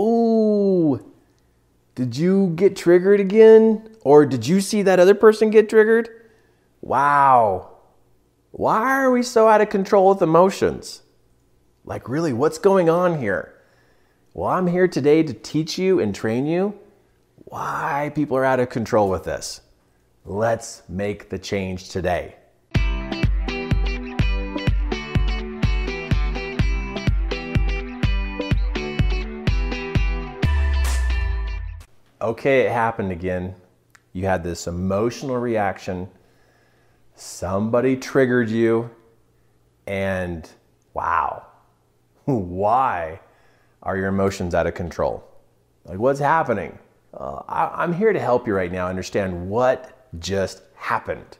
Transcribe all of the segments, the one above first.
Oh, did you get triggered again? Or did you see that other person get triggered? Wow. Why are we so out of control with emotions? Like, really, what's going on here? Well, I'm here today to teach you and train you why people are out of control with this. Let's make the change today. Okay, it happened again. You had this emotional reaction. Somebody triggered you, and wow, why are your emotions out of control? Like, what's happening? Uh, I, I'm here to help you right now understand what just happened.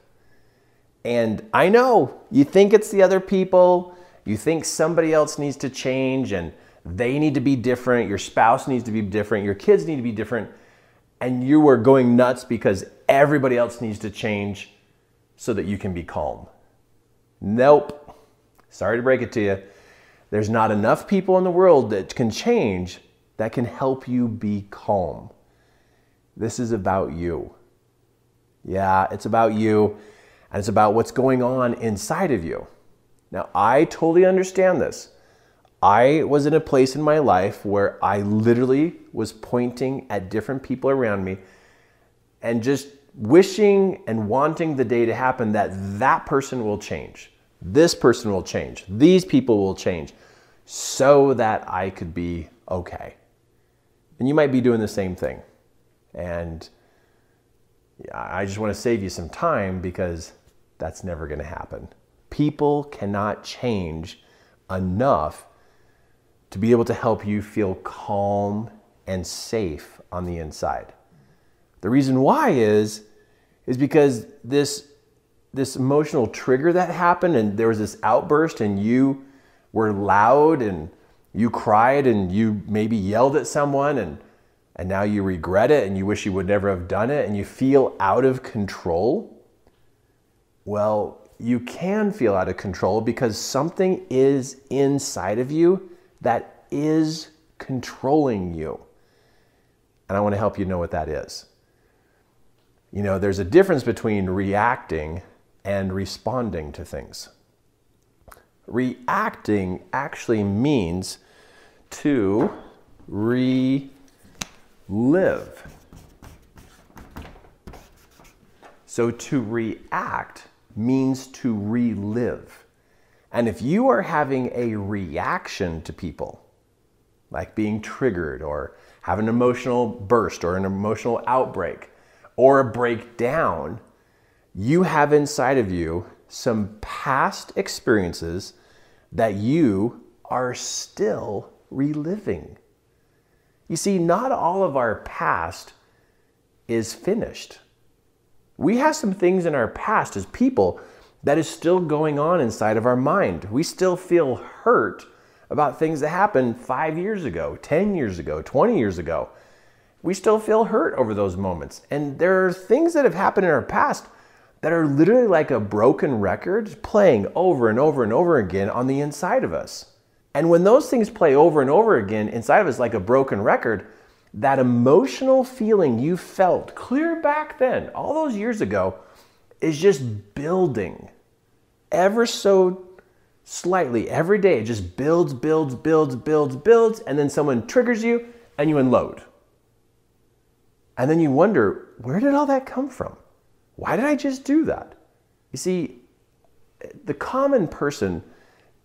And I know you think it's the other people, you think somebody else needs to change and they need to be different, your spouse needs to be different, your kids need to be different, and you are going nuts because everybody else needs to change so that you can be calm. Nope. Sorry to break it to you. There's not enough people in the world that can change that can help you be calm. This is about you. Yeah, it's about you and it's about what's going on inside of you. Now, I totally understand this. I was in a place in my life where I literally was pointing at different people around me and just wishing and wanting the day to happen that that person will change. This person will change. These people will change so that I could be okay. And you might be doing the same thing. And I just want to save you some time because that's never going to happen. People cannot change enough to be able to help you feel calm and safe on the inside. The reason why is is because this this emotional trigger that happened and there was this outburst and you were loud and you cried and you maybe yelled at someone and and now you regret it and you wish you would never have done it and you feel out of control. Well, you can feel out of control because something is inside of you that is controlling you. And I want to help you know what that is. You know, there's a difference between reacting and responding to things. Reacting actually means to relive. So to react means to relive. And if you are having a reaction to people, like being triggered or have an emotional burst or an emotional outbreak or a breakdown, you have inside of you some past experiences that you are still reliving. You see, not all of our past is finished. We have some things in our past as people that is still going on inside of our mind. We still feel hurt about things that happened five years ago, 10 years ago, 20 years ago. We still feel hurt over those moments. And there are things that have happened in our past that are literally like a broken record playing over and over and over again on the inside of us. And when those things play over and over again inside of us like a broken record, that emotional feeling you felt clear back then, all those years ago, is just building ever so slightly every day. It just builds, builds, builds, builds, builds, and then someone triggers you and you unload. And then you wonder, where did all that come from? Why did I just do that? You see, the common person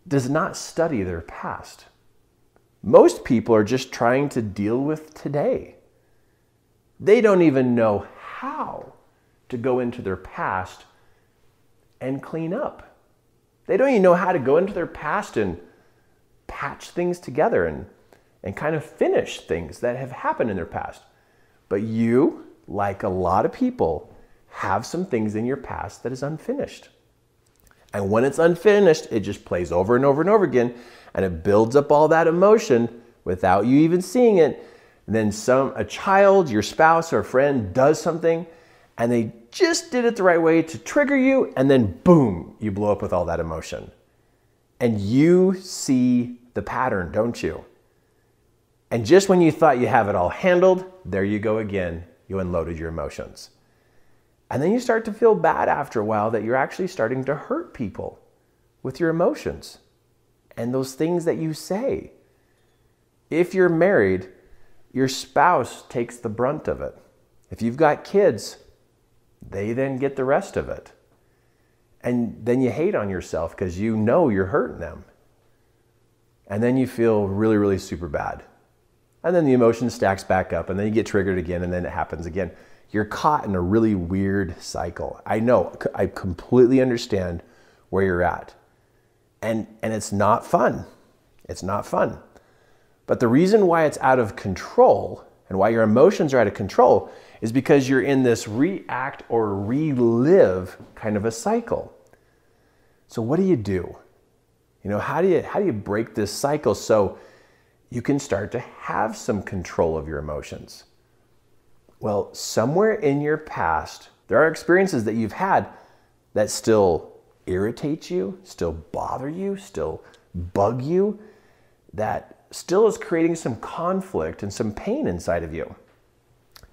does not study their past. Most people are just trying to deal with today. They don't even know how to go into their past and clean up. They don't even know how to go into their past and patch things together and, and kind of finish things that have happened in their past. But you, like a lot of people, have some things in your past that is unfinished. And when it's unfinished, it just plays over and over and over again and it builds up all that emotion without you even seeing it. And then some a child, your spouse or friend does something and they just did it the right way to trigger you, and then boom, you blow up with all that emotion. And you see the pattern, don't you? And just when you thought you have it all handled, there you go again. You unloaded your emotions. And then you start to feel bad after a while that you're actually starting to hurt people with your emotions and those things that you say. If you're married, your spouse takes the brunt of it. If you've got kids, they then get the rest of it. And then you hate on yourself because you know you're hurting them. And then you feel really, really super bad. And then the emotion stacks back up, and then you get triggered again, and then it happens again. You're caught in a really weird cycle. I know, I completely understand where you're at. And, and it's not fun. It's not fun. But the reason why it's out of control and why your emotions are out of control is because you're in this react or relive kind of a cycle. So what do you do? You know, how do you how do you break this cycle so you can start to have some control of your emotions? Well, somewhere in your past, there are experiences that you've had that still irritate you, still bother you, still bug you, that still is creating some conflict and some pain inside of you.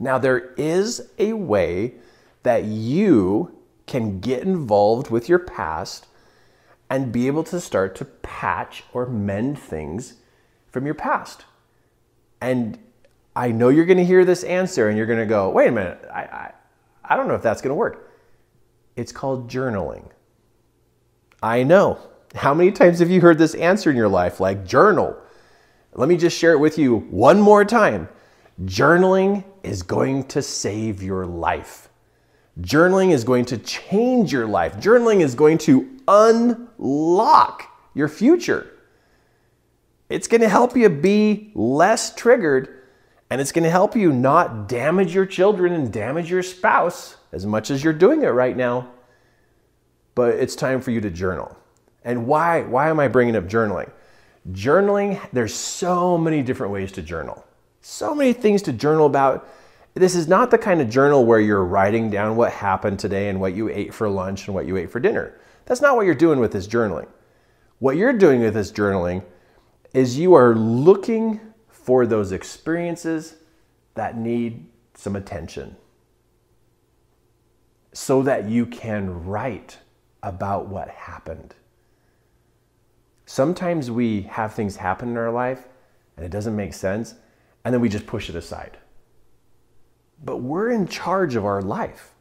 Now, there is a way that you can get involved with your past and be able to start to patch or mend things from your past. And I know you're going to hear this answer and you're going to go, wait a minute, I, I, I don't know if that's going to work. It's called journaling. I know. How many times have you heard this answer in your life, like journal? Let me just share it with you one more time. Journaling is going to save your life. Journaling is going to change your life. Journaling is going to unlock your future. It's going to help you be less triggered and it's going to help you not damage your children and damage your spouse as much as you're doing it right now. But it's time for you to journal. And why why am I bringing up journaling? Journaling, there's so many different ways to journal. So many things to journal about. This is not the kind of journal where you're writing down what happened today and what you ate for lunch and what you ate for dinner. That's not what you're doing with this journaling. What you're doing with this journaling is you are looking for those experiences that need some attention so that you can write about what happened. Sometimes we have things happen in our life and it doesn't make sense, and then we just push it aside. But we're in charge of our life.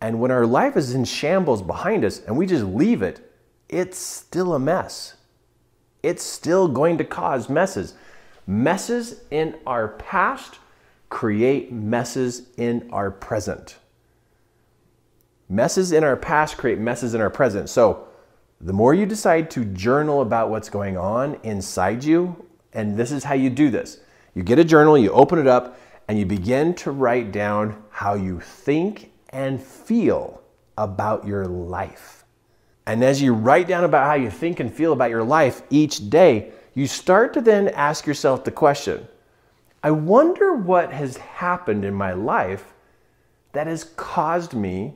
And when our life is in shambles behind us and we just leave it, it's still a mess. It's still going to cause messes. Messes in our past create messes in our present. Messes in our past create messes in our present. So, the more you decide to journal about what's going on inside you, and this is how you do this you get a journal, you open it up, and you begin to write down how you think and feel about your life. And as you write down about how you think and feel about your life each day, you start to then ask yourself the question I wonder what has happened in my life that has caused me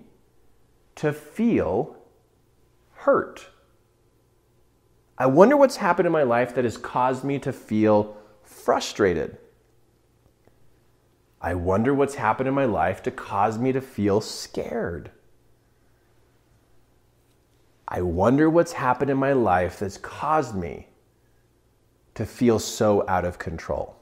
to feel hurt. I wonder what's happened in my life that has caused me to feel frustrated. I wonder what's happened in my life to cause me to feel scared. I wonder what's happened in my life that's caused me to feel so out of control.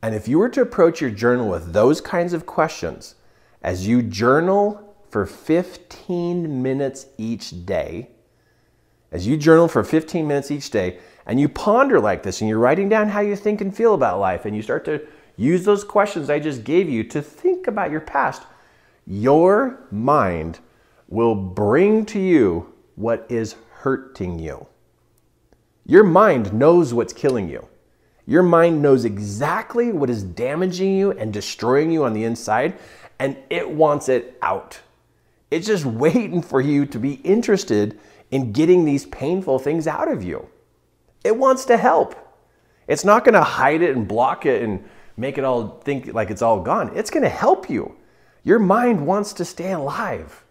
And if you were to approach your journal with those kinds of questions, as you journal for 15 minutes each day, as you journal for 15 minutes each day and you ponder like this and you're writing down how you think and feel about life and you start to use those questions I just gave you to think about your past, your mind will bring to you what is hurting you. Your mind knows what's killing you. Your mind knows exactly what is damaging you and destroying you on the inside, and it wants it out. It's just waiting for you to be interested in getting these painful things out of you. It wants to help. It's not going to hide it and block it and make it all think like it's all gone. It's going to help you. Your mind wants to stay alive.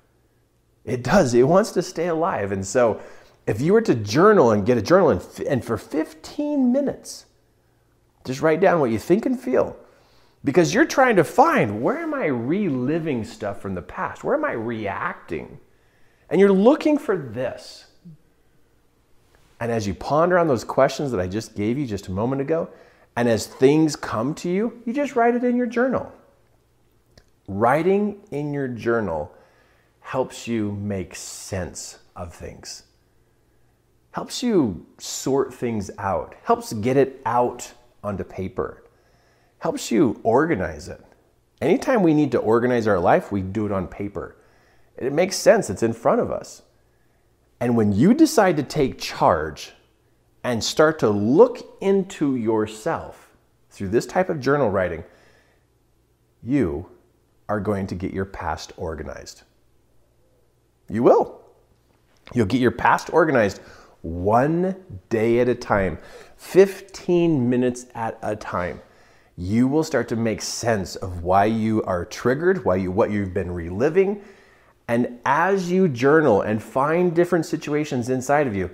It does. It wants to stay alive. And so, if you were to journal and get a journal and, and for 15 minutes, Just write down what you think and feel because you're trying to find where am I reliving stuff from the past? Where am I reacting? And you're looking for this. And as you ponder on those questions that I just gave you just a moment ago, and as things come to you, you just write it in your journal. Writing in your journal helps you make sense of things, helps you sort things out, helps get it out onto paper, helps you organize it. Anytime we need to organize our life, we do it on paper. It makes sense, it's in front of us. And when you decide to take charge and start to look into yourself through this type of journal writing, you are going to get your past organized. You will. You'll get your past organized one day at a time, 15 minutes at a time. You will start to make sense of why you are triggered, why you what you've been reliving, and as you journal and find different situations inside of you,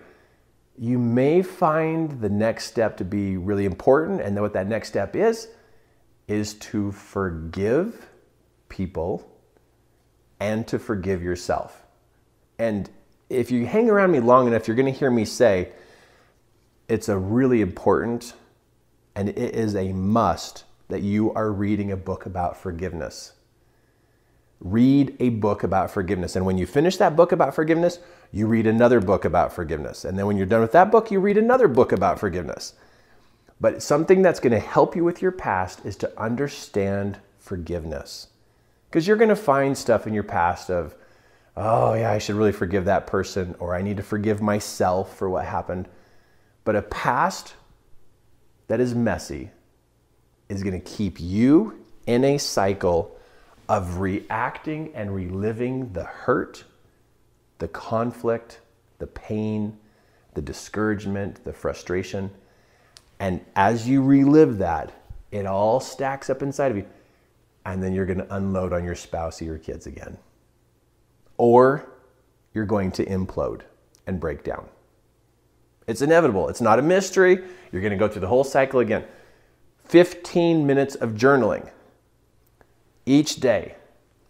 you may find the next step to be really important. And then what that next step is, is to forgive people and to forgive yourself. And if you hang around me long enough, you're going to hear me say it's a really important and it is a must that you are reading a book about forgiveness read a book about forgiveness. And when you finish that book about forgiveness, you read another book about forgiveness. And then when you're done with that book, you read another book about forgiveness. But something that's going to help you with your past is to understand forgiveness. Because you're going to find stuff in your past of, oh, yeah, I should really forgive that person, or I need to forgive myself for what happened. But a past that is messy is going to keep you in a cycle of reacting and reliving the hurt, the conflict, the pain, the discouragement, the frustration. And as you relive that, it all stacks up inside of you. And then you're going to unload on your spouse or your kids again. Or you're going to implode and break down. It's inevitable. It's not a mystery. You're going to go through the whole cycle again. 15 minutes of journaling each day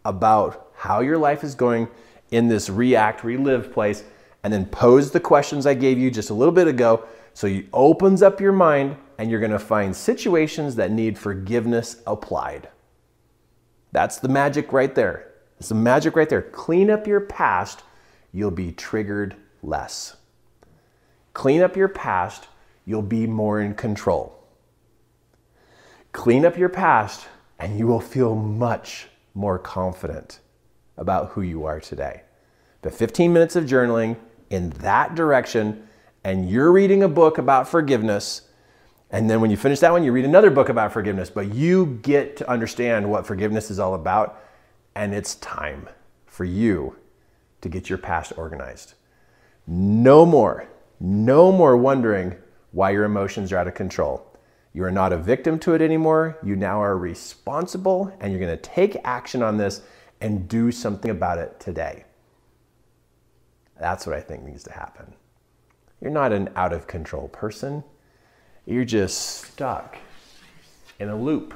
about how your life is going in this react, relive place, and then pose the questions I gave you just a little bit ago. So it opens up your mind and you're going to find situations that need forgiveness applied. That's the magic right there. It's the magic right there. Clean up your past, you'll be triggered less. Clean up your past, you'll be more in control. Clean up your past, and you will feel much more confident about who you are today. The 15 minutes of journaling in that direction, and you're reading a book about forgiveness. And then when you finish that one, you read another book about forgiveness, but you get to understand what forgiveness is all about. And it's time for you to get your past organized. No more, no more wondering why your emotions are out of control. You are not a victim to it anymore. You now are responsible and you're going to take action on this and do something about it today. That's what I think needs to happen. You're not an out of control person. You're just stuck in a loop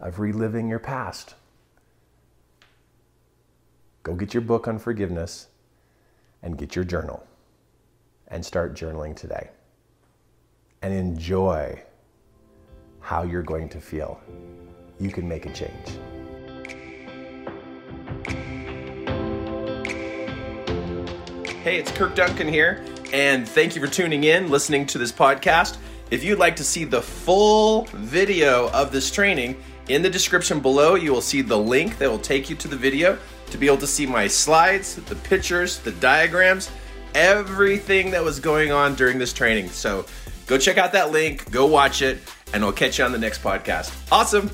of reliving your past. Go get your book on forgiveness and get your journal and start journaling today. And enjoy how you're going to feel. You can make a change. Hey, it's Kirk Duncan here, and thank you for tuning in, listening to this podcast. If you'd like to see the full video of this training, in the description below, you will see the link that will take you to the video to be able to see my slides, the pictures, the diagrams, everything that was going on during this training. So go check out that link, go watch it and I'll catch you on the next podcast. Awesome.